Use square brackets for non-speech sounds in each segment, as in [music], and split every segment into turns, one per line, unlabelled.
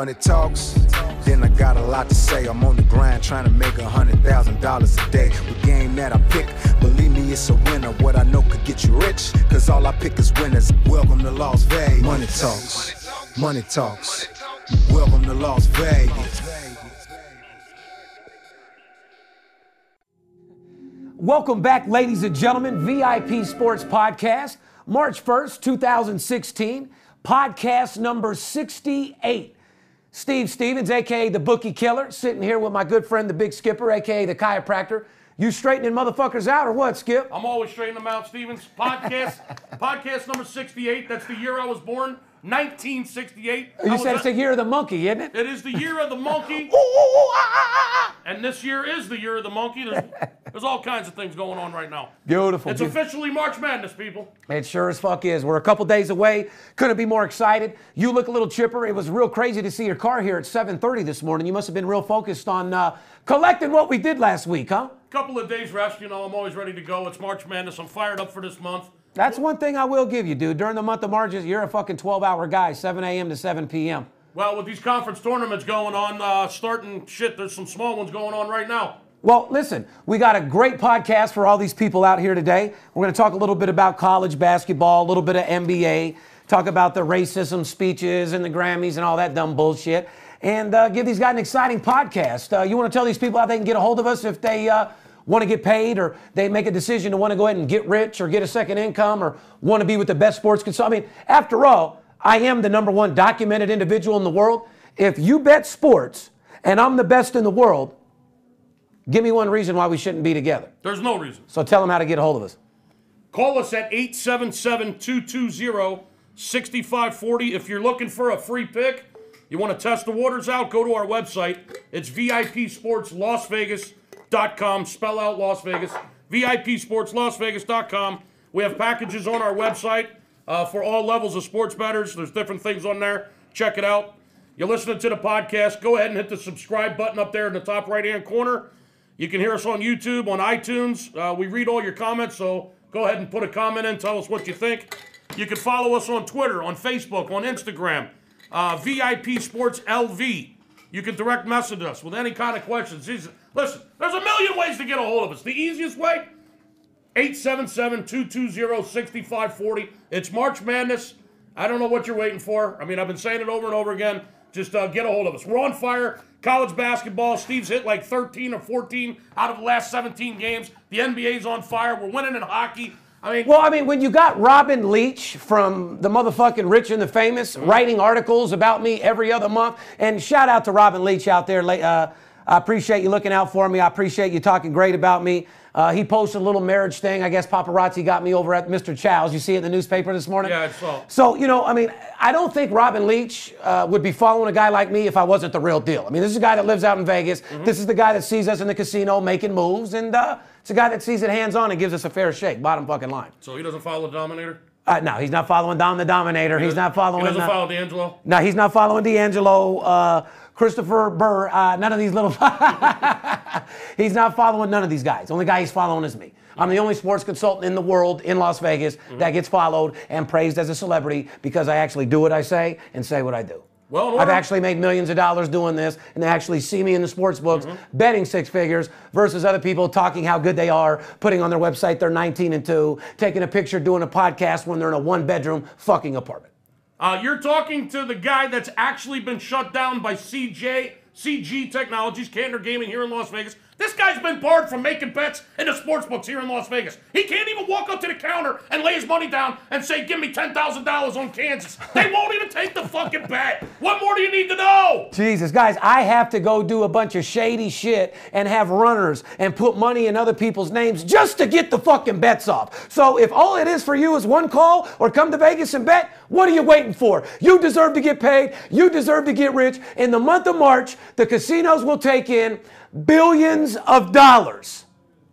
Money talks, then I got a lot to say. I'm on the grind trying to make a hundred thousand dollars a day. The game that I pick, believe me, it's a winner. What I know could get you rich, cause all I pick is winners. Welcome to Las Vegas. Money talks, money talks. Welcome to Las Vegas.
Welcome back, ladies and gentlemen. VIP Sports Podcast, March 1st, 2016, podcast number 68. Steve Stevens, aka the Bookie Killer, sitting here with my good friend, the Big Skipper, aka the chiropractor. You straightening motherfuckers out or what, Skip?
I'm always straightening them out, Stevens. Podcast, [laughs] podcast number 68. That's the year I was born, 1968.
You said it's the year of the monkey, isn't it?
It is the year of the monkey, [laughs]
Ooh, ooh, ooh, ah, ah, ah.
and this year is the year of the monkey. There's, [laughs] there's all kinds of things going on right now.
Beautiful.
It's officially March Madness, people.
It sure as fuck is. We're a couple days away. Couldn't be more excited. You look a little chipper. It was real crazy to see your car here at 7:30 this morning. You must have been real focused on uh, collecting what we did last week, huh?
Couple of days rest, you know, I'm always ready to go. It's March Madness. I'm fired up for this month.
That's one thing I will give you, dude. During the month of March, you're a fucking 12-hour guy, 7 a.m. to 7 p.m.
Well, with these conference tournaments going on, uh, starting shit, there's some small ones going on right now.
Well, listen, we got a great podcast for all these people out here today. We're going to talk a little bit about college basketball, a little bit of NBA, talk about the racism speeches and the Grammys and all that dumb bullshit, and uh, give these guys an exciting podcast. Uh, you want to tell these people how they can get a hold of us if they uh, want to get paid or they make a decision to want to go ahead and get rich or get a second income or want to be with the best sports consultant? I mean, after all, I am the number one documented individual in the world. If you bet sports and I'm the best in the world, Give me one reason why we shouldn't be together.
There's no reason.
So tell them how to get a hold of us.
Call us at 877-220-6540. If you're looking for a free pick, you want to test the waters out, go to our website. It's VIPSportsLasVegas.com. Spell out Las Vegas. vip sports las VIPSportsLasVegas.com. We have packages on our website uh, for all levels of sports bettors. There's different things on there. Check it out. You're listening to the podcast. Go ahead and hit the subscribe button up there in the top right hand corner. You can hear us on YouTube, on iTunes. Uh, we read all your comments, so go ahead and put a comment in. Tell us what you think. You can follow us on Twitter, on Facebook, on Instagram, uh, VIP Sports LV. You can direct message us with any kind of questions. These- Listen, there's a million ways to get a hold of us. The easiest way, 877-220-6540. It's March Madness. I don't know what you're waiting for. I mean, I've been saying it over and over again. Just uh, get a hold of us. We're on fire. College basketball. Steve's hit like 13 or 14 out of the last 17 games. The NBA's on fire. We're winning in hockey. I mean,
Well, I mean, when you got Robin Leach from the motherfucking Rich and the Famous writing articles about me every other month, and shout out to Robin Leach out there. Uh, I appreciate you looking out for me. I appreciate you talking great about me. Uh, he posted a little marriage thing. I guess paparazzi got me over at Mr. Chow's. You see it in the newspaper this morning?
Yeah, I saw.
So, you know, I mean, I don't think Robin Leach uh, would be following a guy like me if I wasn't the real deal. I mean, this is a guy that lives out in Vegas.
Mm-hmm.
This is the guy that sees us in the casino making moves, and uh, it's a guy that sees it hands on and gives us a fair shake. Bottom fucking line.
so he doesn't follow the Dominator?
Uh, no, he's not following Dom the Dominator. He's not following.
He doesn't
uh,
follow D'Angelo?
no, he's not following D'Angelo, uh, Christopher Burr, uh, none of these little. [laughs] he's not following none of these guys. The only guy he's following is me. I'm the only sports consultant in the world in Las Vegas
Mm-hmm.
that gets followed and praised as a celebrity because I actually do what I say and say what I do.
Well,
I've actually made millions of dollars doing this, and they actually see me in the sports books
Mm-hmm.
betting six figures versus other people talking how good they are, putting on their website they're 19 and 2, taking a picture, doing a podcast when they're in a one bedroom fucking apartment.
Uh, you're talking to the guy that's actually been shut down by CJ, CG Technologies, Cantor Gaming here in Las Vegas. This guy's been barred from making bets in the sports books here in Las Vegas. He can't even walk up to the counter and lay his money down and say, "Give me ten thousand dollars on Kansas." They [laughs] won't even take the fucking bet. What more do you need to know?
Jesus, guys, I have to go do a bunch of shady shit and have runners and put money in other people's names just to get the fucking bets off. So if all it is for you is one call or come to Vegas and bet, what are you waiting for? You deserve to get paid. You deserve to get rich. In the month of March, the casinos will take in billions of dollars.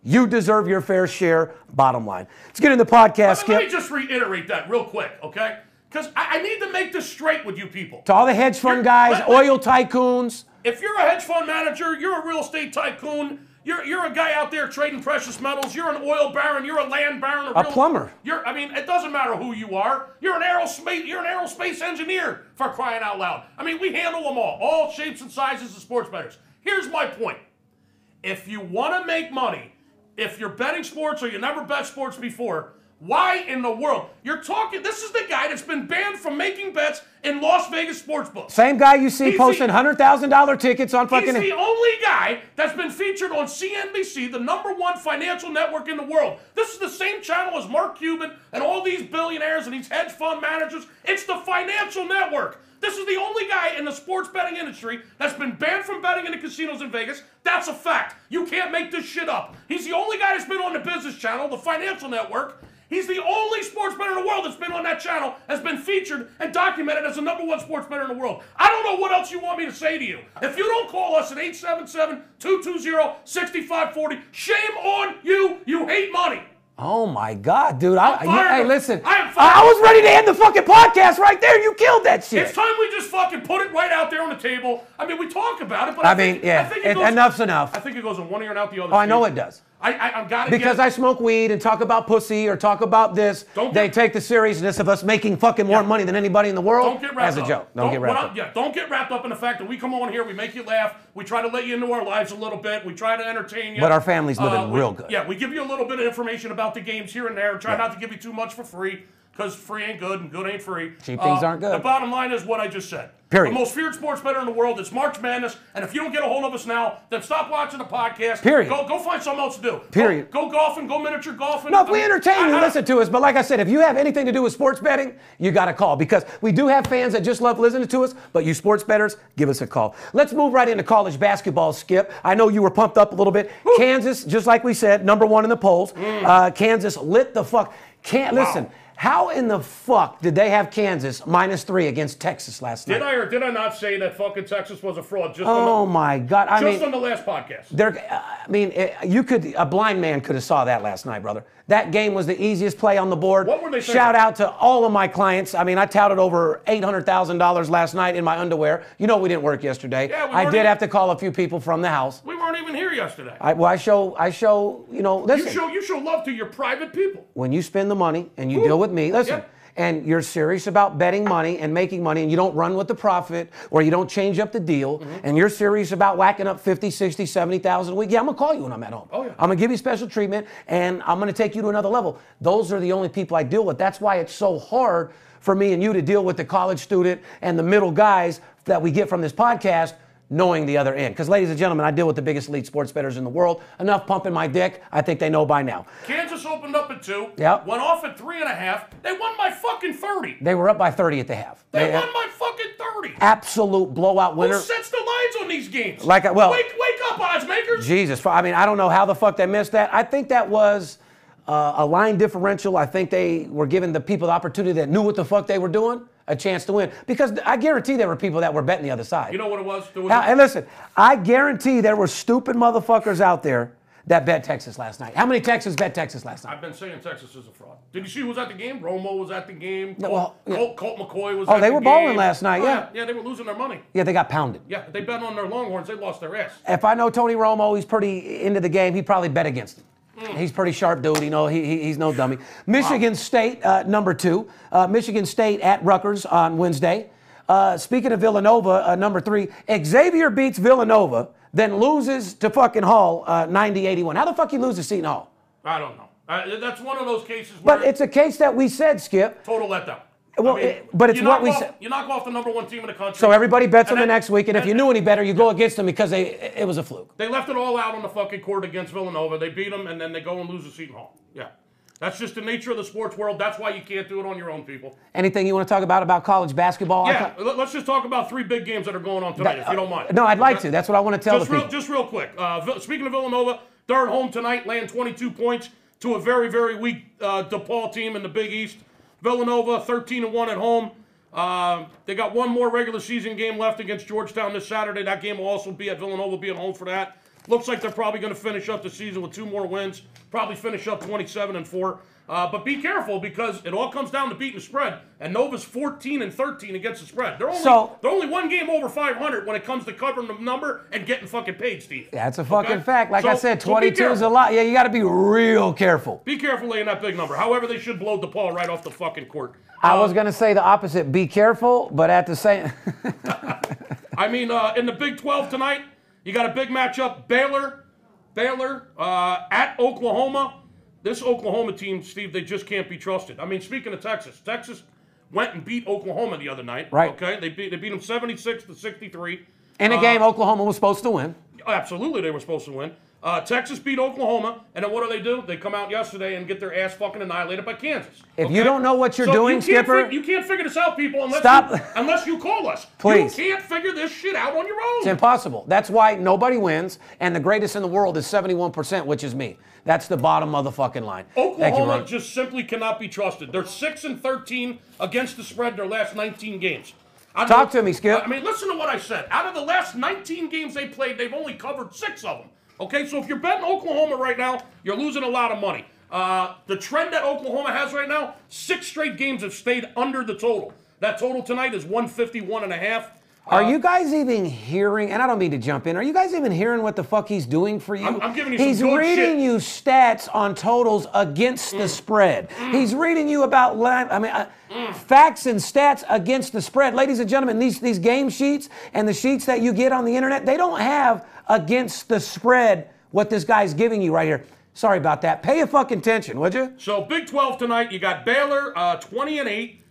You deserve your fair share, bottom line. Let's get in the podcast,
Let me
Skip.
just reiterate that real quick, okay? Because I, I need to make this straight with you people.
To all the hedge fund
You're-
guys,
let- let-
oil tycoons,
If you're a hedge fund manager, you're a real estate tycoon, you're, you're a guy out there trading precious metals, you're an oil baron, you're a land baron,
A
real-
plumber.
You're, I mean, it doesn't matter who you are. You're an aerospace, you're an aerospace engineer for crying out loud. I mean, we handle them all, all shapes and sizes of sports bettors. Here's my point: if you want to make money, if you're betting sports or you never bet sports before, why in the world? You're talking. This is the guy that's been banned from making bets in Las Vegas sports books.
same guy you see
He's
posting $100,000 tickets on fucking.
He's the only guy that's been featured on CNBC, the number one financial network in the world. This is the same channel as Mark Cuban and all these billionaires and these hedge fund managers. It's the financial network. This is the only guy in the sports betting industry that's been banned from betting in the casinos in Vegas. That's a fact. You can't make this shit up. He's the only guy that's been on the business channel, the financial network. He's the only sports bettor in the world that's been on that channel, has been featured and documented as the number one sports bettor in the world. I don't know what else you want me to say to you. If you don't call us at 877-220-6540, shame on you. You hate money.
Oh my God, dude. I,
fired
hey, listen.
I am
I,
fired
I
up.
was ready to end the fucking podcast right there. You killed that shit.
It's time we just fucking put it right out there on the table. I mean, we talk about it, but
I
I, think,
mean, yeah,
I think
it-
it goes,
enough's enough.
I think it goes in one ear and out the other.
Oh, I know it does.
I, I, I've got to
Because I smoke weed and talk about pussy or talk about this,
Don't
they
get-
take the seriousness of us making fucking more
Yeah.
money than anybody in the world
Don't get wrapped
as a
up.
joke. Don't, get wrapped up.
Yeah, don't get wrapped up in the fact that we come on here, we make you laugh, we try to let you into our lives a little bit, we try to entertain you.
But our family's living
we-
real good.
Yeah, we give you a little bit of information about the games here and there. Try not to give you too much for free, because free ain't good and good ain't free. Uh,
Cheap things aren't good.
The bottom line is what I just said.
Period.
The most feared sports bettor in the world is March Madness, and if you don't get a hold of us now, then stop watching the podcast.
Period.
Go, go find something else to do.
Period.
Go, go golfing, go miniature golfing.
No, if we entertain you, listen to us. But like I said, if you have anything to do with sports betting, you got to call because we do have fans that just love listening to us. But you sports bettors, give us a call. Let's move right into college basketball, Skip. I know you were pumped up a little bit. Kansas, just like we said, number one in the polls. Uh, Kansas lit the fuck. Can't listen. How in the fuck did they have Kansas minus three against Texas last
Did
night?
Did I or did I not say that fucking Texas was a fraud? Just
Oh
the,
my God! I
just
mean,
on the last podcast.
There, uh, I mean, it, you could a blind man could have saw that last night, brother. That game was the easiest play on the board.
What were they thinking?
Shout out to all of my clients. I mean, I touted over eight hundred thousand dollars last night in my underwear. You know, we didn't work yesterday.
Yeah, we
I did
even-
have to call a few people from the house.
We weren't even here yesterday.
I, well, I show, I show, you know, listen.
you show you show love to your private people.
when you spend the money and you deal with me, listen,
Yep.
and you're serious about betting money and making money and you don't run with the profit or you don't change up the deal
Mm-hmm.
and you're serious about whacking up 50, 60, 70,000 a week, yeah, I'm going to call you when I'm at home.
Oh, yeah.
I'm going to give you special treatment and I'm going to take you to another level. Those are the only people I deal with. That's why it's so hard for me and you to deal with the college student and the middle guys that we get from this podcast knowing the other end. Because, ladies and gentlemen, I deal with the biggest elite sports bettors in the world. Enough pumping my dick. I think they know by now.
Kansas opened up at two.
Yep.
Went off at three and a half. They won by fucking thirty.
They were up by 30 at the half.
They won by fucking thirty.
absolute blowout winner.
Who sets the lines on these games?
Like I- well-
wake wake up, odds makers.
Jesus, I mean, I don't know how the fuck they missed that. I think that was uh, a line differential. I think they were giving the people the opportunity that knew what the fuck they were doing a chance to win. Because I guarantee there were people that were betting the other side.
You know what it was? Was
Now, and listen, I guarantee there were stupid motherfuckers out there that bet Texas last night. How many Texans bet Texas last night?
I've been saying Texas is a fraud. Did you see who was at the game? Romo was at the game. Colt,
well, yeah.
Colt, Colt McCoy was
Oh, they
the
were balling last night,
Oh,
yeah.
yeah. they were losing their money.
Yeah, they got pounded.
Yeah, they bet on their Longhorns. They lost their ass.
If I know Tony Romo, he's pretty into the game. He probably bet against him.
Hmm.
He's pretty sharp dude. You know, he, he- he's no dummy. Michigan State, uh, number two. Uh, Michigan State at Rutgers on Wednesday. Uh, speaking of Villanova, uh, number three. Xavier beats Villanova, then loses to fucking Hall, uh, 90-81. How the fuck he lose to Seton Hall?
I don't know. Uh, that's one of those cases where
But it's a case that we said, Skip.
total letdown.
Well,
I mean,
it- but it's what we
off-
said.
You knock off the number one team in the country.
So everybody bets them the next week, and if you knew any better, you go against them because they it was a fluke.
They left it all out on the fucking court against Villanova. They beat them, and then they go and lose to Seton Hall. Yeah. That's just the nature of the sports world. That's why you can't do it on your own, people.
Anything you want to talk about about college basketball?
Yeah, let's just talk about three big games that are going on tonight, if you don't mind.
No, I'd like
Okay?
to. That's what I want to tell
Just
the
real,
people.
just real quick. Uh, speaking of Villanova, they're at home tonight, laying 22 points to a very, very weak uh, DePaul team in the Big East. Villanova 13 and one at home. Uh, they got one more regular season game left against Georgetown this Saturday. That game will also be at Villanova, being home for that. Looks like they're probably going to finish up the season with two more wins. Probably finish up 27 and four. Uh, but be careful because it all comes down to beating the spread. And Nova's 14 and 13 against the spread. They're only,
So-
they're only one game over 500 when it comes to covering the number and getting fucking paid, Steve.
That's a fucking
Okay?
fact. Like I
So-
said,
so
22 is a lot. Yeah, you got to be real careful.
Be careful laying that big number. However, they should blow DePaul right off the fucking court.
I
Uh,
was going to say the opposite. Be careful, but at the same [laughs]
I mean, uh, in the Big 12 tonight, you got a big matchup. Baylor, Baylor uh, at Oklahoma. This Oklahoma team, Steve, they just can't be trusted. I mean, speaking of Texas, Texas went and beat Oklahoma the other night.
Right.
Okay, they beat they beat them 76 to 63.
in a
Uh,
game Oklahoma was supposed to win.
Absolutely, they were supposed to win. Uh, Texas beat Oklahoma, and then what do they do? They come out yesterday and get their ass fucking annihilated by Kansas.
If you don't know what you're
So
doing,
you
Skipper-
fig- you can't figure this out, people, unless
Stop.
You, unless you call us.
Please.
you can't figure this shit out on your own.
It's impossible. That's why nobody wins, and the greatest in the world is 71%, which is me. That's the bottom of the fucking line. Thank you,
Oklahoma just simply cannot be trusted. They're six and thirteen against the spread in their last 19 games. I
Talk to me, Skip.
I mean, listen to what I said. Out of the last 19 games they played, they've only covered six of them. Okay, so if you're betting Oklahoma right now, you're losing a lot of money. Uh, the trend that Oklahoma has right now, six straight games have stayed under the total. That total tonight is 151 and a half.
Are
Uh,
you guys even hearing? And I don't mean to jump in. Are you guys even hearing what the fuck he's doing for you?
I'm- I'm giving you some
He's
good
reading
shit.
you stats on totals against the spread. He's reading you about. I mean, uh, facts and stats against the spread, ladies and gentlemen. These these game sheets and the sheets that you get on the internet, they don't have against the spread what this guy's giving you right here. Sorry about that. Pay a fucking attention, would you?
So Big 12 tonight, you got Baylor uh, 20 and 8,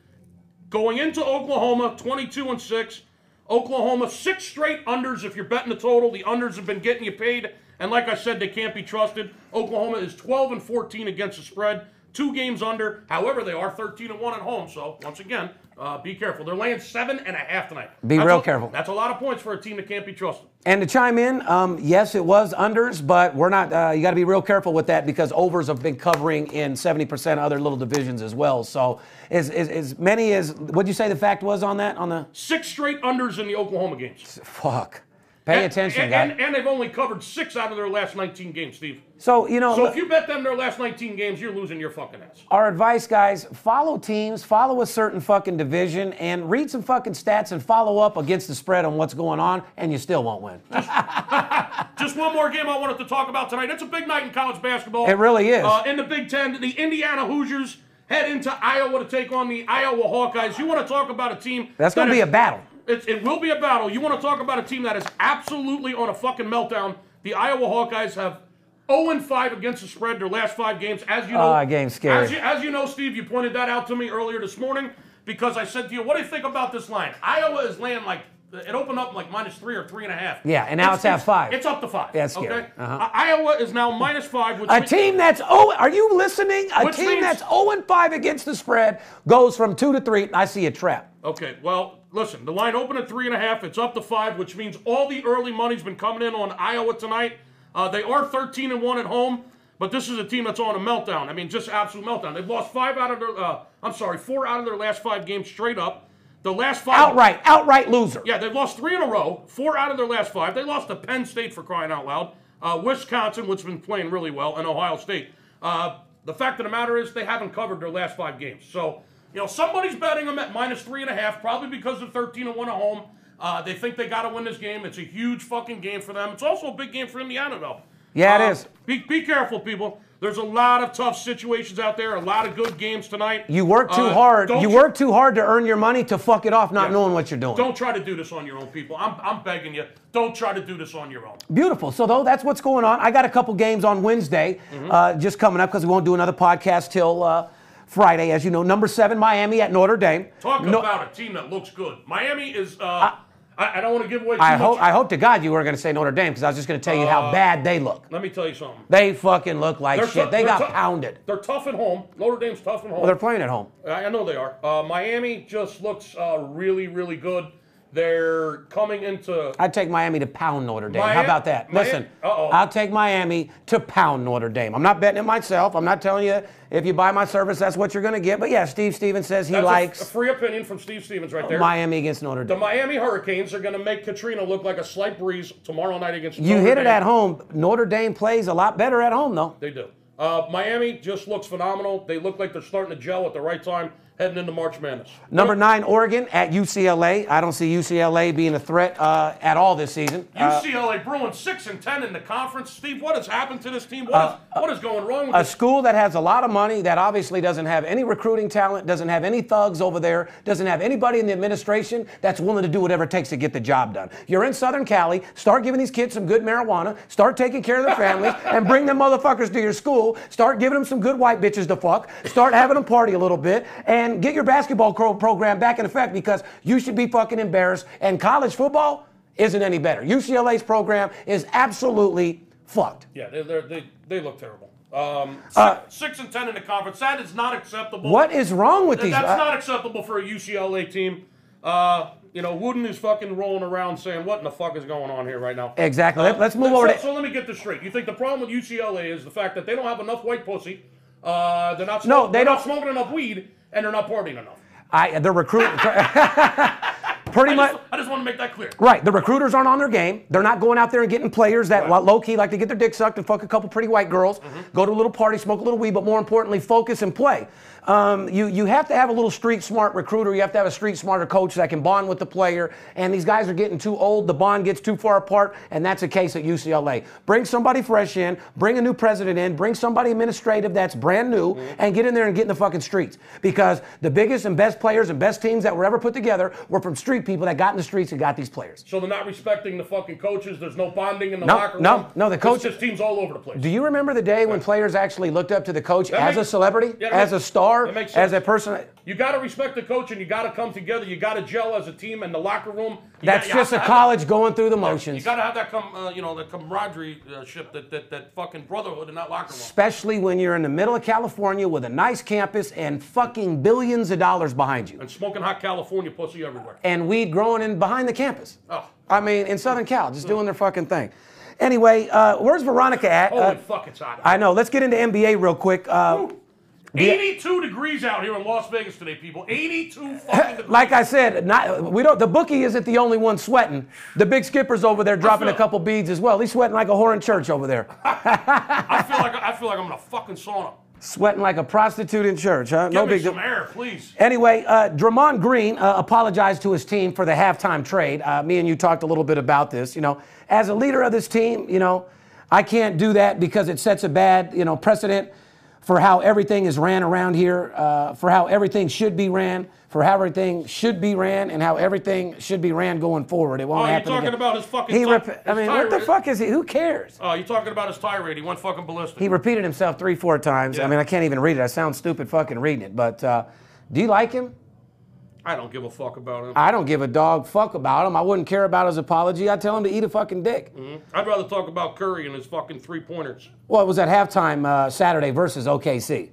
going into Oklahoma 22 and 6. Oklahoma six straight unders if you're betting the total. The unders have been getting you paid, and like I said, they can't be trusted. Oklahoma is 12 and 14 against the spread, two games under. However, they are 13 and one at home. So once again, uh, be careful. They're laying seven and a half tonight.
Be
That's
real
a-
careful.
That's a lot of points for a team that can't be trusted.
And to chime in, um, yes, it was unders, but we're not. Uh, you got to be real careful with that because overs have been covering in 70% other little divisions as well. So, as, as, as many as what'd you say the fact was on that? On the
Six straight unders in the Oklahoma games.
fuck. Pay
And-
attention,
and,
guy.
and, and they've only covered six out of their last 19 games, Steve.
so you know,
So if you bet them their last 19 games, you're losing your fucking ass.
our advice, guys: follow teams, follow a certain fucking division, and read some fucking stats and follow up against the spread on what's going on, and you still won't win.
Just [laughs] one more game I wanted to talk about tonight. It's a big night in college basketball.
It really is.
Uh, in the Big Ten, the Indiana Hoosiers head into Iowa to take on the Iowa Hawkeyes. You want to talk about a team
That's going
that
to be a battle.
It, it will be a battle. You want to talk about a team that is absolutely on a fucking meltdown. The Iowa Hawkeyes have 0 5 against the spread their last five games. As you know,
Ah, game's scary.
As you, as you know, Steve, you pointed that out to me earlier this morning because I said to you, what do you think about this line? Iowa is laying like, it opened up like minus three or three and a half.
Yeah, and now it's at five.
It's up to five.
Yeah, it's scary.
Okay?
Uh-huh.
Uh, Iowa is now minus five. Which
A
means-
team that's oh, are you listening? A team
means-
that's 0 and 5 against the spread goes from two to three. I see a trap.
Okay, well, listen, the line opened at three and a half. It's up to five, which means all the early money's been coming in on Iowa tonight. Uh, they are 13 and one at home, but this is a team that's on a meltdown. I mean, just absolute meltdown. They've lost five out of their, uh, I'm sorry, four out of their last five games straight up. The last five.
Outright, outright loser.
Yeah, they've lost three in a row, four out of their last five. They lost to Penn State for crying out loud, uh, Wisconsin, which has been playing really well, and Ohio State. Uh, the fact of the matter is they haven't covered their last five games. So, you know, somebody's betting them at minus three and a half, probably because they're 13 and 1 at home. Uh, they think they got to win this game. It's a huge fucking game for them. It's also a big game for Indiana, though.
Yeah, it
Uh,
is.
Be, be careful, people. There's a lot of tough situations out there, a lot of good games tonight.
You work too
Uh,
hard. You
tr-
work too hard to earn your money to fuck it off not knowing what you're doing.
Don't try to do this on your own, people. I'm, I'm begging you. Don't try to do this on your own.
Beautiful. So though that's what's going on. I got a couple games on Wednesday,
Mm-hmm.
uh, just coming up because we won't do another podcast till uh, Friday, as you know. Number seven, Miami at Notre Dame.
Talk
No-
about a team that looks good. Miami is. Uh, I, I don't want to give away too
I
much.
I hope to God you were going to say Notre Dame because I was just going to tell you how bad they look.
Let me tell you something.
They fucking look like
They're
shit.
tou-
they got
tou-
pounded.
They're tough at home. Notre Dame's tough at home.
Well, they're playing at home.
I I know they are. Uh, Miami just looks uh, really, really good. They're coming into.
I'd take Miami to pound Notre Dame. How about that?
Miami-
Listen,
Uh-oh.
I'll take Miami to pound Notre Dame. I'm not betting it myself. I'm not telling you if you buy my service, that's what you're going to get. But yeah, Steve Stevens says he
That's
likes
a, free opinion from Steve Stevens right there.
Miami against Notre Dame.
the Miami Hurricanes are going to make Katrina look like a slight breeze tomorrow night against.
You
Notre
hit it
Dame.
at home. Notre Dame plays a lot better at home, though.
They do. Uh, Miami just looks phenomenal. They look like they're starting to gel at the right time, heading into March Madness.
Number nine, Oregon at UCLA. I don't see UCLA being a threat uh, at all this season. Uh,
UCLA Bruins six and ten in the conference. Steve, what has happened to this team? What, is, what is going wrong with
a
this?
school that has a lot of money that obviously doesn't have any recruiting talent, doesn't have any thugs over there, doesn't have anybody in the administration that's willing to do whatever it takes to get the job done. You're in Southern Cali, start giving these kids some good marijuana, start taking care of their families, [laughs] and bring them motherfuckers to your school, start giving them some good white bitches to fuck, start having them party a little bit, and get your basketball program back in effect because you should be fucking embarrassed. And college football isn't any better. UCLA's program is absolutely fucked.
Yeah, they they they look terrible. Um, six,
Uh,
six and ten in the conference. That is not acceptable.
What is wrong with
Th-
these?
That's
uh,
not acceptable for a UCLA team. Uh, you know, Wooden is fucking rolling around saying, "What in the fuck is going on here right now?"
Exactly. Let- let's move
so,
over to-
So let me get this straight. You think the problem with UCLA is the fact that they don't have enough white pussy? Uh, they're not.
No,
smoking,
they
they're not
don't-
smoking enough weed, and they're not partying enough.
I they're recruiting. [laughs] pretty
I
much.
just, I just want to make that clear.
Right, the recruiters aren't on their game. They're not going out there and getting players that low key like to get their dick sucked and fuck a couple pretty white girls,
Mm-hmm.
go to a little party, smoke a little weed, but more importantly, focus and play. Um, you you have to have a little street smart recruiter. You have to have a street smarter coach that can bond with the player. And these guys are getting too old. The bond gets too far apart, and that's the case at UCLA. Bring somebody fresh in. Bring a new president in. Bring somebody administrative that's brand new,
Mm-hmm.
and get in there and get in the fucking streets. Because the biggest and best players and best teams that were ever put together were from street people that got in the streets and got these players.
So they're not respecting the fucking coaches. There's no bonding in the
No,
locker room.
no, no, the
It's
coach-
just teams all over the place.
Do you remember the day when players actually looked up to the coach
That
as
makes-
a celebrity,
Yeah, that
as a star, as a person?
You got to respect the coach, and you got to come together. You got to gel as a team in the locker room. You
That's
got-
just a
have to have-
college going through the motions.
You got to have that, com- uh, you know, that camaraderie uh, ship, that, that that fucking brotherhood in that locker room.
Especially when you're in the middle of California with a nice campus and fucking billions of dollars behind you,
And smoking hot California pussy everywhere.
and weed growing in behind the campus.
Oh.
I mean, in Southern Cal, just doing their fucking thing. Anyway, uh, where's Veronica at?
Holy
Uh,
fuck, it's hot.
I know. Let's get into NBA real quick. Uh,
82 degrees out here in Las Vegas today, people. 82 fucking degrees. [laughs]
like I said, not, we don't. The bookie isn't the only one sweating. The big skipper's over there dropping a couple beads as well. He's sweating like a whore in church over there. [laughs]
I feel like I feel like I'm in a fucking sauna.
Sweating like a prostitute in church, huh?
Give
no big
some
deal.
air, please.
Anyway, uh, Draymond Green uh, apologized to his team for the halftime trade. Uh, me and you talked a little bit about this. You know, as a leader of this team, you know, I can't do that because it sets a bad, you know, precedent for how everything is ran around here, uh, for how everything should be ran, for how everything should be ran, and how everything should be ran going forward. It won't
Oh, you're
happen
talking
again.
about his fucking
He rep- I
his
mean, what the
tirade.
fuck is he? Who cares?
Oh, you're talking about his tirade. He went fucking ballistic.
He repeated himself three, four times. I mean, I can't even read it. I sound stupid fucking reading it. But uh, do you like him?
I don't give a fuck about him.
I don't give a dog fuck about him. I wouldn't care about his apology. I'd tell him to eat a fucking dick.
I'd rather talk about Curry and his fucking three pointers.
Well, it was at halftime uh, Saturday versus OKC.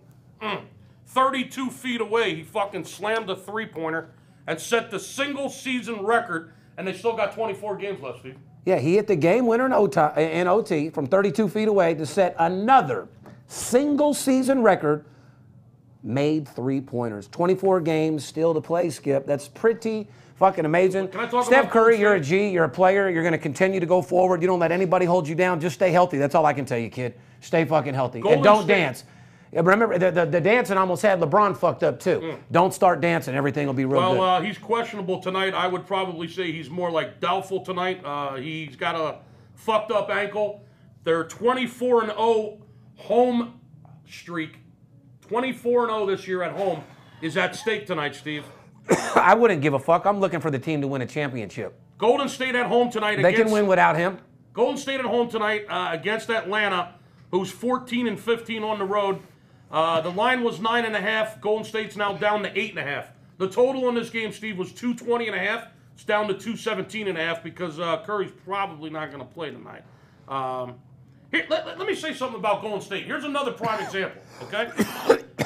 32 feet away, he fucking slammed a three pointer and set the single season record, and they still got 24 games left, Steve.
Yeah, he hit the game winner in OT, in OT from 32 feet away to set another single season record. Made three pointers. 24 games still to play, Skip. That's pretty fucking amazing.
Can I talk
Steph Curry, you're a G, you're a player, you're going to continue to go forward. You don't let anybody hold you down. Just stay healthy. That's all I can tell you, kid. Stay fucking healthy.
Golden
and don't
State-
dance. Remember, the, the, the dancing almost had LeBron fucked up too. Don't start dancing. Everything will be real
Well,
good.
uh, he's questionable tonight. I would probably say he's more like doubtful tonight. Uh, he's got a fucked up ankle. They're 24 and 0 home streak. 24 and 0 this year at home is at stake tonight, Steve. [coughs]
I wouldn't give a fuck. I'm looking for the team to win a championship.
Golden State at home tonight
They
against
can win without him.
Golden State at home tonight uh, against Atlanta, who's 14 and 15 on the road. Uh, the line was nine and a half. Golden State's now down to eight and a half. The total in this game, Steve, was 220 and a half. It's down to 217 and a half because uh, Curry's probably not going to play tonight. Um, here, let, let- me say something about Golden State. Here's another prime example. Okay,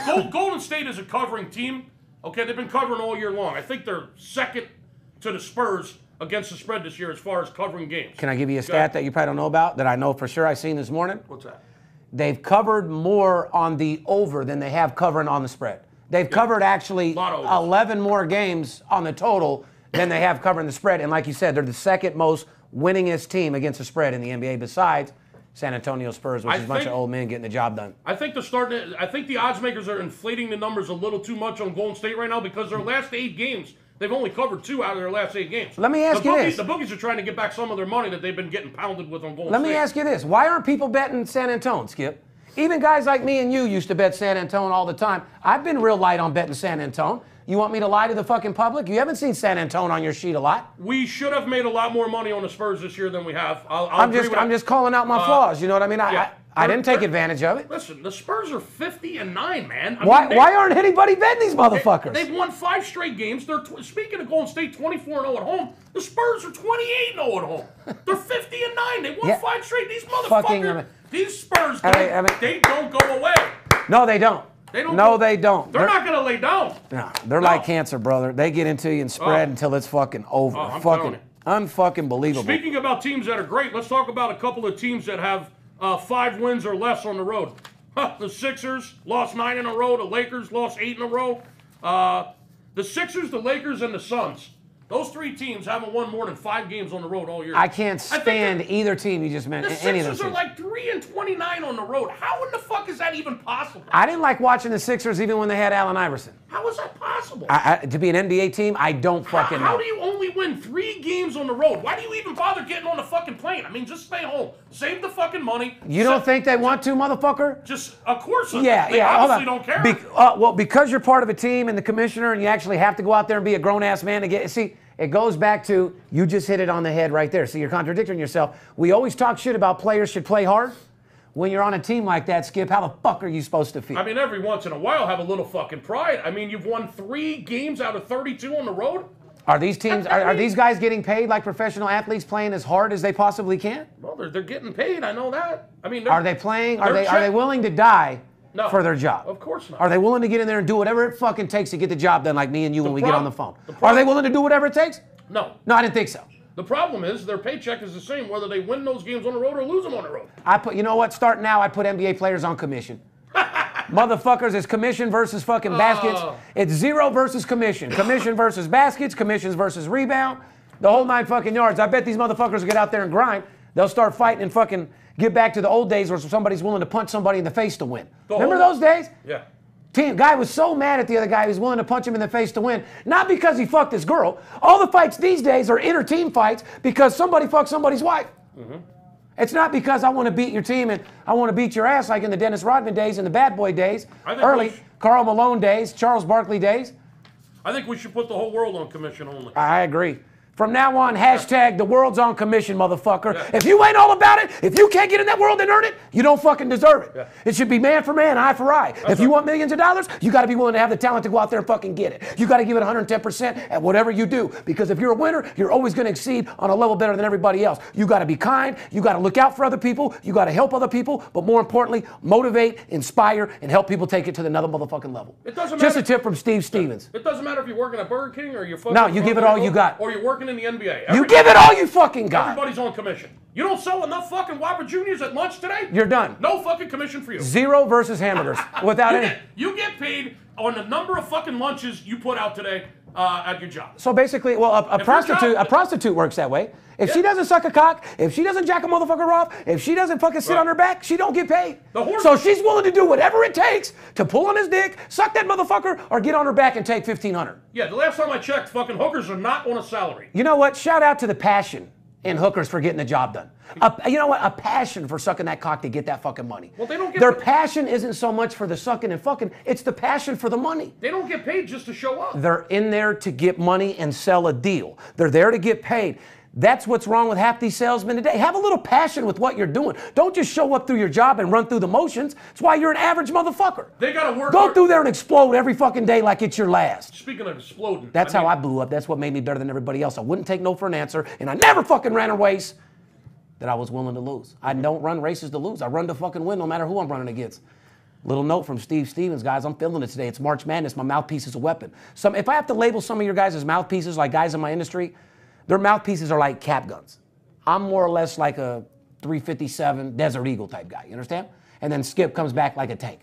Gold, Golden State is a covering team. Okay, they've been covering all year long. I think they're second to the Spurs against the spread this year as far as covering games.
Can I give you a stat that you probably don't know about that I know for sure I seen this morning?
What's that?
They've covered more on the over than they have covering on the spread. They've covered actually
Lot of overs.
11 more games on the total than they have covering the spread. And like you said, they're the second most winningest team against the spread in the NBA besides San Antonio Spurs, which
I
is a bunch of old men getting the job done.
I think the start. I think the odds makers are inflating the numbers a little too much on Golden State right now because their last eight games, they've only covered two out of their last eight games.
Let me ask
the
you
bookies,
this.
The bookies are trying to get back some of their money that they've been getting pounded with on Golden
Let
State.
me ask you this. Why aren't people betting San Antonio, Skip? Even guys like me and you used to bet San Antonio all the time. I've been real light on betting San Antonio. You want me to lie to the fucking public? You haven't seen San Antonio on your sheet a lot.
We should have made a lot more money on the Spurs this year than we have. I'll, I'll
I'm just I'm just calling out my
Uh,
flaws. You know what I mean? I,
yeah.
I, I didn't take advantage of it.
Listen, the Spurs are 50 and nine, man. I
Why
mean, they-
why aren't anybody betting these motherfuckers?
They've won five straight games. They're tw- speaking of Golden State, 24 and 0 at home. The Spurs are 28 and 0 at home. They're 50 and nine. They won
Yeah.
five straight. These motherfuckers,
I mean-
these Spurs,
I mean- mean-
they don't go away.
no, they don't.
They don't.
No,
go-
they don't.
They're, not going to lay down.
No, they're
No.
like cancer, brother. They get into you and spread
Oh.
until it's fucking over.
Oh, I'm
fucking unfucking believable.
Speaking about teams that are great, let's talk about a couple of teams that have uh, five wins or less on the road. Huh, the Sixers lost nine in a row. The Lakers lost eight in a row. Uh, the Sixers, the Lakers, and the Suns. Those three teams haven't won more than five games on the road all year.
I can't stand
that-
either team you just
The
mentioned. Any of those
Sixers are
teams.
like three and twenty-nine on the road. How in the fuck is that even possible?
I didn't like watching the Sixers even when they had Allen Iverson.
How is that possible?
I, I, to be an NBA team, I don't fucking
how
know.
do you only win three games on the road? Why do you even bother getting on the fucking plane? I mean, just stay home, save the fucking money.
You don't think they want to, motherfucker?
Just, of course,
Yeah,
they
yeah.
obviously
on.
don't care.
Be- uh, well, because you're part of a team and the commissioner, and you actually have to go out there and be a grown ass man to get. See, it goes back to you just hit it on the head right there. So you're contradicting yourself. We always talk shit about players should play hard. When you're on a team like that, Skip, how the fuck are you supposed to feel?
I mean, every once in a while, have a little fucking pride. I mean, you've won three games out of 32 on the road.
are these teams? Are, are these guys getting paid like professional athletes, playing as hard as they possibly can?
Well, they're, they're getting paid. I know that. I mean, they're-
they playing? Are they are they willing to die
No.
for their job?
Of course not.
Are they willing to get in there and do whatever it fucking takes to get the job done, like me and you when we get on the phone?
the
Are they willing to do whatever it takes?
No.
No, I didn't think so.
The problem is their paycheck is the same whether they win those games on the road or lose them on the road.
I put, you know what? Start now. I put NBA players on commission. [laughs] Motherfuckers, it's commission versus fucking oh. baskets.
Oh.
It's zero versus commission. Commission versus baskets. Commissions versus rebound. The whole nine fucking yards. I bet these motherfuckers will get out there and grind. They'll start fighting and fucking get back to the old days where somebody's willing to punch somebody in the face to win.
The
Remember
whole-
those days?
Yeah.
Team guy was so mad at the other guy, he was willing to punch him in the face to win. Not because he fucked his girl. All the fights these days are inter team fights because somebody fucked somebody's wife.
Mm-hmm.
It's not because I want to beat your team and I want to beat your ass like in the Dennis Rodman days and the Bad Boy days, early
we sh-
Karl Malone days, Charles Barkley days.
I think we should put the whole world on commission only.
I agree. From now on, hashtag the world's on commission, motherfucker.
Yeah.
If you ain't all about it, if you can't get in that world and earn it, you don't fucking deserve it. It should be man for man, eye for eye. if you
right.
want millions of dollars, you got to be willing to have the talent to go out there and fucking get it. You got to give it 110% at whatever you do. Because if you're a winner, you're always going to exceed on a level better than everybody else. You got to be kind. You got to look out for other people. You got to help other people. But more importantly, motivate, inspire, and help people take it to another motherfucking level.
It doesn't matter.
Just a tip from Steve Stevens.
It doesn't matter if you're working at Burger King or you're fucking.
No, you give it all you got.
Or you're working in the NBA.
You give it all you fucking got.
Everybody's on commission. You don't sell enough fucking Whopper Juniors at lunch today?
You're done.
No fucking commission for you.
Zero versus hamburgers [laughs] without
You
any.
get, you get paid on the number of fucking lunches you put out today uh, at your job.
So basically, well, a, a prostitute,
job-
a prostitute works that way. If she doesn't suck a cock, if she doesn't jack a motherfucker off, if she doesn't fucking sit
Right.
on her back, she don't get paid. So she's willing to do whatever it takes to pull on his dick, suck that motherfucker, or get on her back and take fifteen hundred.
Yeah, the last time I checked, fucking hookers are not on a salary.
You know what? Shout out to the passion in hookers for getting the job done. A, you know what? A passion for sucking that cock to get that fucking money.
Well, they don't get
Their
the-
passion isn't so much for the sucking and fucking; it's the passion for the money.
They don't get paid just to show up.
They're in there to get money and sell a deal. They're there to get paid. That's what's wrong with half these salesmen today. Have a little passion with what you're doing. Don't just show up through your job and run through the motions. That's why you're an average motherfucker.
They gotta work.
Go
hard.
through there and explode every fucking day like it's your last.
Speaking of exploding,
That's
I
how
mean,
I blew up. That's what made me better than everybody else. I wouldn't take no for an answer, and I never fucking ran a race that I was willing to lose. I don't run races to lose. I run to fucking win no matter who I'm running against. Little note from Steve Stevens, guys. I'm feeling it today. It's March Madness. My mouthpiece is a weapon. Some, if I have to label some of your guys as mouthpieces, like guys in my industry, their mouthpieces are like cap guns. I'm more or less like a 357 Desert Eagle type guy. You understand? And then Skip comes back like a tank.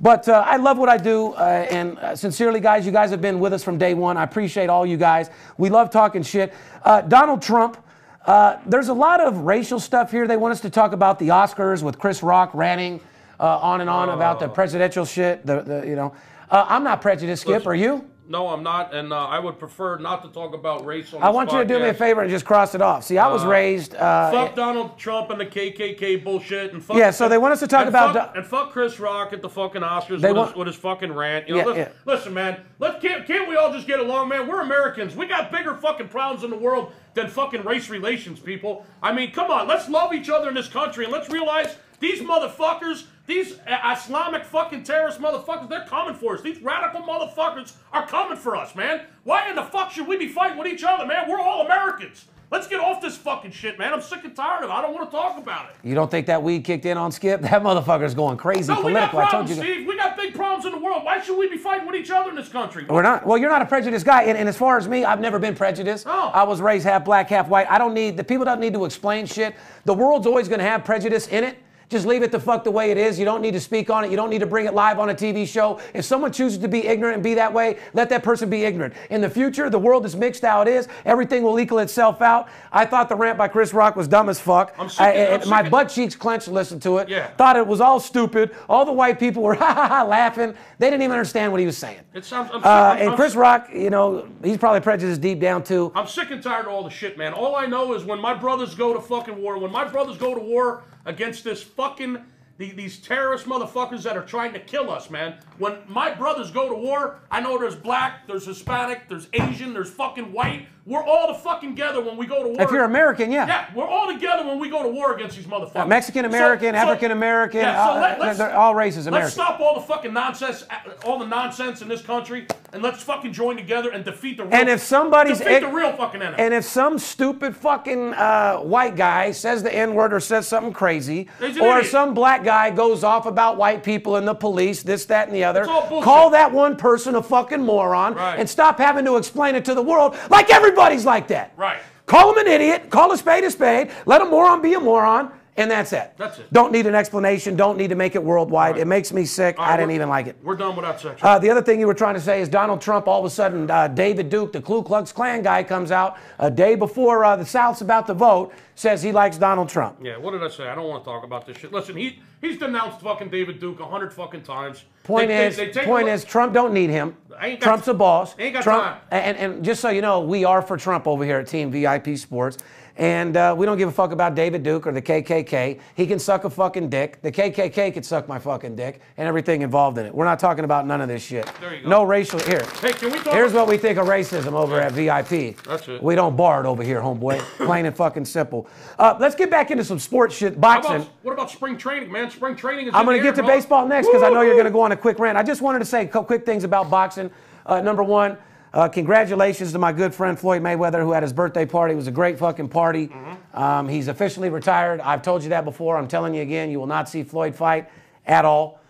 But uh, I love what I do, uh, and uh, sincerely, guys, you guys have been with us from day one. I appreciate all you guys. We love talking shit. Uh, Donald Trump. Uh, there's a lot of racial stuff here. They want us to talk about the Oscars with Chris Rock ranting uh, on and on about the presidential shit. The, the you know, I'm not prejudiced, Skip.
Listen,
Are you?
No, I'm not, and uh, I would prefer not to talk about race on
the
I
want you to do me a favor and just cross it off. See, I was raised. Uh,
Fuck Donald Trump and the KKK bullshit, and fuck.
Yeah, so they want us to talk
and
about
fuck,
Do-
and fuck Chris Rock at the fucking Oscars
They
with,
want-
his, with his fucking rant. You know,
Yeah,
listen,
yeah.
listen, man, let's can't can't we all just get along, man? We're Americans. We got bigger fucking problems in the world than fucking race relations, people. I mean, come on, let's love each other in this country, and let's realize these motherfuckers. These Islamic fucking terrorist motherfuckers, they're coming for us. These radical motherfuckers are coming for us, man. Why in the fuck should we be fighting with each other, man? We're all Americans. Let's get off this fucking shit, man. I'm sick and tired of it. I don't want to talk about it.
you don't think that weed kicked in on Skip? [laughs] That motherfucker's going crazy
No, we got
political. I told
problems,
you.
Steve. We got big problems in the world. Why should we be fighting with each other in this country?
We're not. Well, you're not a prejudiced guy, and, and as far as me, I've never been prejudiced.
Oh.
I was raised half black, half white. I don't need the people don't need to explain shit. The world's always going to have prejudice in it. Just leave it the fuck the way it is. You don't need to speak on it. You don't need to bring it live on a TV show. If someone chooses to be ignorant and be that way, let that person be ignorant. In the future, the world is mixed how it is. Everything will equal itself out. I thought the rant by Chris Rock was dumb as fuck.
I'm sick
I-
I'm
my butt cheeks clenched listen to it.
Yeah.
Thought it was all stupid. All the white people were ha ha ha laughing. They didn't even understand what he was saying.
It sounds. I'm
Uh, and
I'm
Chris Rock, you know, he's probably prejudiced deep down too.
I'm sick and tired of all the shit, man. All I know is when my brothers go to fucking war, when my brothers go to war against this fucking the, these terrorist motherfuckers that are trying to kill us, man. When my brothers go to war, I know there's black, there's Hispanic, there's Asian, there's fucking white. We're all the fucking together when we go to war.
If you're American, yeah.
Yeah, we're all together when we go to war against these motherfuckers.
Mexican American,
So-
African American,
Yeah, so
uh,
let,
they're all races American.
Let's stop all the fucking nonsense, all the nonsense in this country, and let's fucking join together and defeat the real.
And if somebody's
defeat the real fucking enemy.
And if some stupid fucking uh, white guy says the N word or says something crazy, or
idiot.
some black guy goes off about white people and the police, this, that, and the other,
It's all bullshit.
call that one person a fucking moron
Right.
and stop having to explain it to the world like everybody's like that.
Right.
Call him an idiot, call a spade a spade, let a moron be a moron, and that's it.
That's it.
Don't need an explanation, don't need to make it worldwide. It makes me sick.
All
I didn't even like it.
We're done without section.
Uh, the other thing you were trying to say is Donald Trump, all of a sudden, uh, David Duke, the Ku Klux Klan guy, comes out a day before uh, the South's about to vote, says he likes Donald Trump.
yeah, what did I say? I don't want to talk about this shit. Listen, he he's denounced fucking David Duke a hundred fucking times.
Point
They- they-
is,
they take
point is, Trump don't need him. Trump's a boss.
ain't got
Trump,
time.
And, and just so you know, we are for Trump over here at Team VIP Sports. And uh, we don't give a fuck about David Duke or the KKK. He can suck a fucking dick. The KKK could suck my fucking dick and everything involved in it. We're not talking about none of this shit.
There you go.
No racial. Here.
Hey, can we talk?
Here's what we think of racism over at VIP.
That's it.
We don't bar it over here, homeboy. [coughs] Plain and fucking simple. Uh, let's get back into some sports shit.
How
Boxing.
about, what about spring training, man? Spring training is.
I'm
in
going to get to baseball next because I know you're going to go on a quick rant. I just wanted to say a couple quick things about boxing. Uh, number one, uh, congratulations to my good friend Floyd Mayweather who had his birthday party. It was a great fucking party.
Mm-hmm.
Um, he's officially retired. I've told you that before. I'm telling you again, you will not see Floyd fight at all.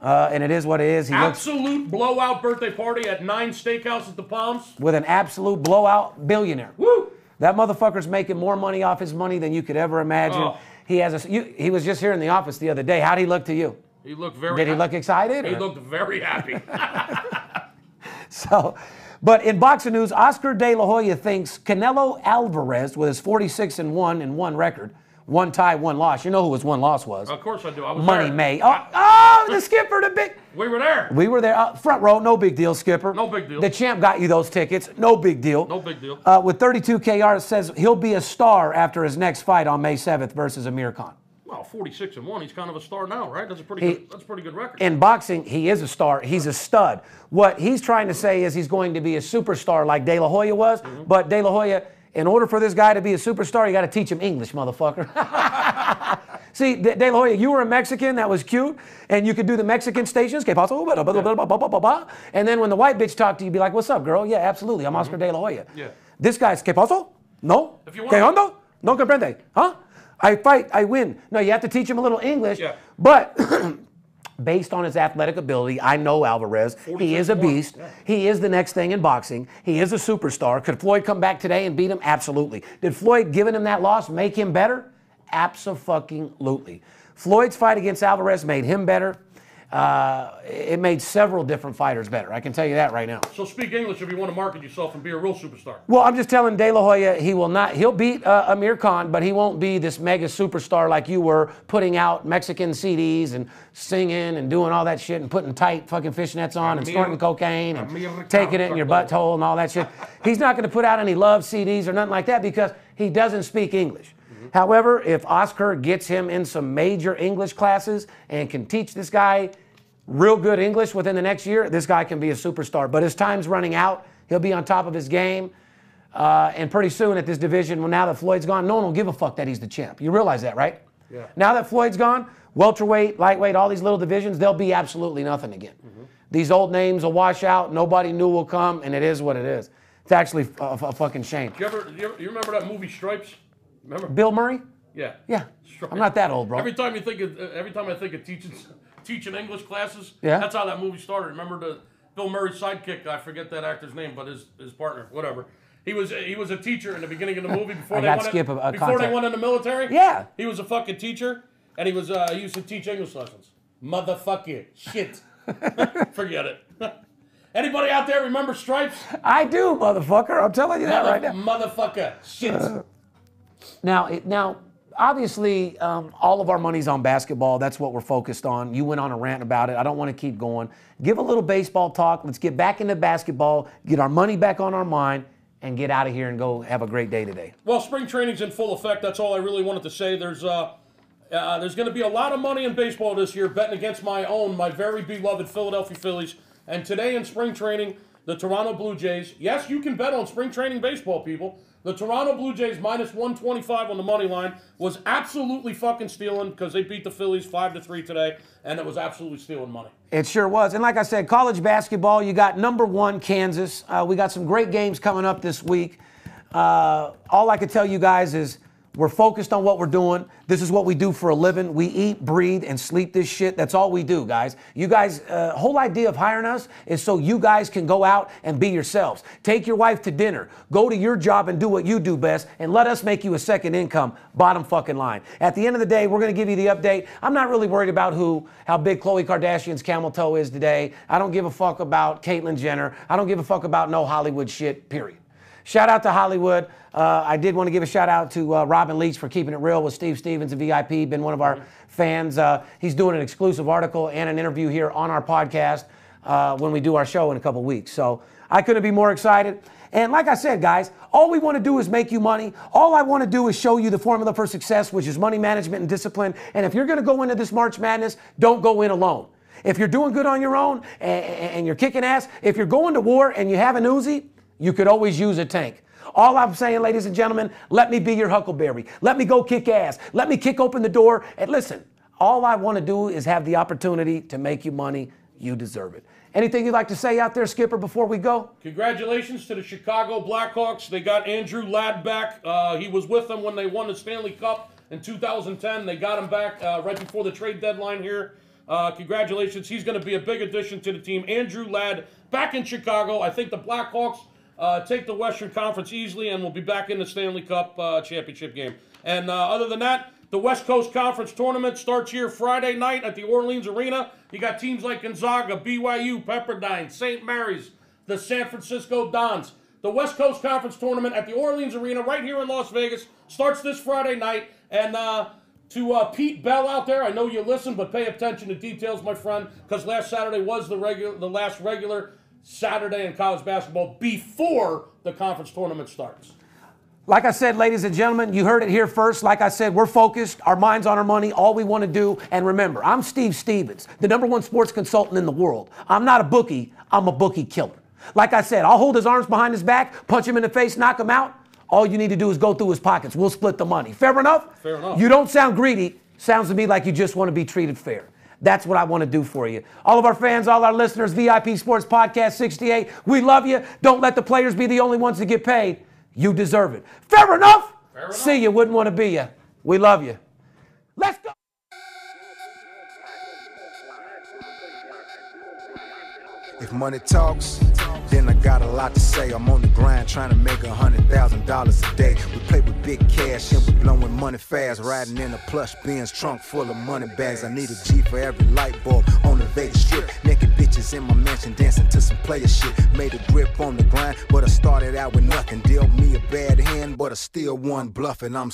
Uh, and it is what it is. He looks
Absolute blowout birthday party at Nine Steakhouse at the Palms.
with an absolute blowout billionaire.
Woo!
That motherfucker's making more money off his money than you could ever imagine.
Oh.
He has a. You, he was just here in the office the other day. How'd he look to you?
He looked very.
Did he
happy.
look excited?
He
or-
looked very happy. [laughs] [laughs]
So, but in boxing news, Oscar De La Hoya thinks Canelo Alvarez, with his 46 and one and one record, one tie, one loss. You know who his one loss was?
of course I do. I was
Money
there.
May. Oh, oh, the skipper, the big.
We were there.
We were there, uh, front row, no big deal, skipper.
No big deal.
The champ got you those tickets, no big deal.
No big deal.
Uh, with 32 KR, it says he'll be a star after his next fight on May 7th versus Amir Khan.
Well, 46 and one. He's kind of a star now, right? That's a pretty.
He-
good, that's a pretty good record.
in boxing, he is a star. He's a stud. What he's trying to say is he's going to be a superstar like De La Hoya was.
Mm-hmm.
But De La Hoya, in order for this guy to be a superstar, you got to teach him English, motherfucker. [laughs] See, De, La Hoya, you were a Mexican, that was cute, and you could do the Mexican stations, que paso, Blah, blah, blah, blah, blah, blah, blah. and then when the white bitch talked to you, you'd be like, what's up, girl? Yeah, absolutely, I'm Oscar De La Hoya.
Mm-hmm. Yeah.
This guy's, que paso? No.
If you want-
onda? No comprende. Huh? I fight, I win. No, you have to teach him a little English.
Yeah.
But [clears throat] based on his athletic ability. I know Alvarez. He is a
46-1.
beast. He is the next thing in boxing. He is a superstar. Could Floyd come back today and beat him? Absolutely. Did Floyd, giving him that loss, make him better? Absolutely. Floyd's fight against Alvarez made him better. Uh, it made several different fighters better. I can tell you that right now.
So speak English if you want to market yourself and be a real superstar.
Well, I'm just telling De La Hoya he will not. He'll beat uh, Amir Khan, but he won't be this mega superstar like you were, putting out Mexican CDs and singing and doing all that shit and putting tight fucking fishnets on and
Amir-
snorting cocaine and
Amir
taking it in your butthole and all that shit. He's not going to put out any love CDs or nothing like that because he doesn't speak English. However, if Oscar gets him in some major English classes and can teach this guy real good English within the next year, this guy can be a superstar. But his time's running out. He'll be on top of his game. Uh, and pretty soon at this division, well, now that Floyd's gone, no one will give a fuck that he's the champ. You realize that, right?
Yeah.
Now that Floyd's gone, welterweight, lightweight, all these little divisions, they'll be absolutely nothing again. These old names will wash out. Nobody new will come, and it is what it is. It's actually a, a fucking shame.
You ever, you ever you remember that movie Stripes? Remember?
Bill Murray?
Yeah.
Yeah.
Stripes.
I'm not that old, bro.
Every time you think of, every time I think of teaching [laughs] teaching English classes,
Yeah.
that's how that movie started. Remember the Bill Murray's sidekick? I forget that actor's name, but his his partner, whatever. He was he was a teacher in the beginning of the movie before [laughs]
I
they went
Skip
in,
a- a
before they went in the military.
Yeah.
he was a fucking teacher, and he was uh, he used to teach English lessons. Motherfucker, shit, [laughs] forget it. [laughs] Anybody out there remember Stripes?
I do, motherfucker. I'm telling you that right now.
Motherfucker, shit.
Now, it, now, obviously, um, all of our money's on basketball. That's what we're focused on. You went on a rant about it. I don't want to keep going. Give a little baseball talk. Let's get back into basketball, get our money back on our mind, and get out of here and go have a great day today.
Well, spring training's in full effect. That's all I really wanted to say. There's uh, uh, there's going to be a lot of money in baseball this year, betting against my own, my very beloved Philadelphia Phillies. And today in spring training, the Toronto Blue Jays. Yes, you can bet on spring training baseball, people. The Toronto Blue Jays minus 125 on the money line was absolutely fucking stealing because they beat the Phillies five to three today, and it was absolutely stealing money.
It sure was. And like I said, college basketball, you got number one, Kansas. Uh, we got some great games coming up this week. Uh, all I can tell you guys is we're focused on what we're doing. This is what we do for a living. We eat, breathe, and sleep this shit. That's all we do, guys. You guys, uh, whole idea of hiring us is so you guys can go out and be yourselves. Take your wife to dinner. Go to your job and do what you do best, and let us make you a second income. Bottom fucking line. At the end of the day, we're to give you the update. I'm not really worried about who, how big Khloe Kardashian's camel toe is today. I don't give a fuck about Caitlyn Jenner. I don't give a fuck about no Hollywood shit. Period. Shout out to Hollywood. Uh, I did want to give a shout out to uh, Robin Leach for keeping it real with Steve Stevens, a VIP, been one of our fans. Uh, he's doing an exclusive article and an interview here on our podcast uh, when we do our show in a couple weeks. So I couldn't be more excited. And like I said, guys, all we want to do is make you money. All I want to do is show you the formula for success, which is money management and discipline. And if you're going to go into this March Madness, don't go in alone. If you're doing good on your own and, and you're kicking ass, if you're going to war and you have an Uzi, you could always use a tank. All I'm saying, ladies and gentlemen, let me be your huckleberry. Let me go kick ass. Let me kick open the door. And listen, all I want to do is have the opportunity to make you money. You deserve it. Anything you'd like to say out there, Skipper, before we go?
Congratulations to the Chicago Blackhawks. They got Andrew Ladd back. Uh, he was with them when they won the Stanley Cup in 2010. They got him back uh, right before the trade deadline here. Uh, congratulations. He's going to be a big addition to the team. Andrew Ladd back in Chicago. I think the Blackhawks uh, take the Western Conference easily and we'll be back in the Stanley Cup uh, championship game. And uh, other than that, the West Coast Conference tournament starts here Friday night at the Orleans Arena. You got teams like Gonzaga, BYU, Pepperdine, St. Mary's, the San Francisco Dons. The West Coast Conference tournament at the Orleans Arena right here in Las Vegas starts this Friday night. And uh, to uh, Pete Bell out there, I know you listen, but pay attention to details, my friend, because last Saturday was the regular, the last regular Saturday in college basketball before the conference tournament starts.
Like I said, ladies and gentlemen, you heard it here first. Like I said, we're focused, our minds on our money, all we want to do. And remember, I'm Steve Stevens, the number one sports consultant in the world. I'm not a bookie, I'm a bookie killer. Like I said, I'll hold his arms behind his back, punch him in the face, knock him out. All you need to do is go through his pockets. We'll split the money. Fair enough?
Fair enough.
You don't sound greedy. Sounds to me like you just want to be treated fair. That's what I want to do for you. All of our fans, all our listeners, VIP Sports Podcast 68, we love you. Don't let the players be the only ones to get paid. You deserve it. Fair enough?
Fair enough.
See you, wouldn't want to be you. We love you. Let's go.
If money talks, then I got a lot to say. I'm on the grind trying to make a hundred thousand dollars a day. We play with big cash and we blowing money fast. Riding in a plush Benz trunk full of money bags. I need a G for every light bulb on the Vegas strip. Naked bitches in my mansion dancing to some player shit. Made a grip on the grind, but I started out with nothing. Dealt me a bad hand, but I still won bluffing. I'm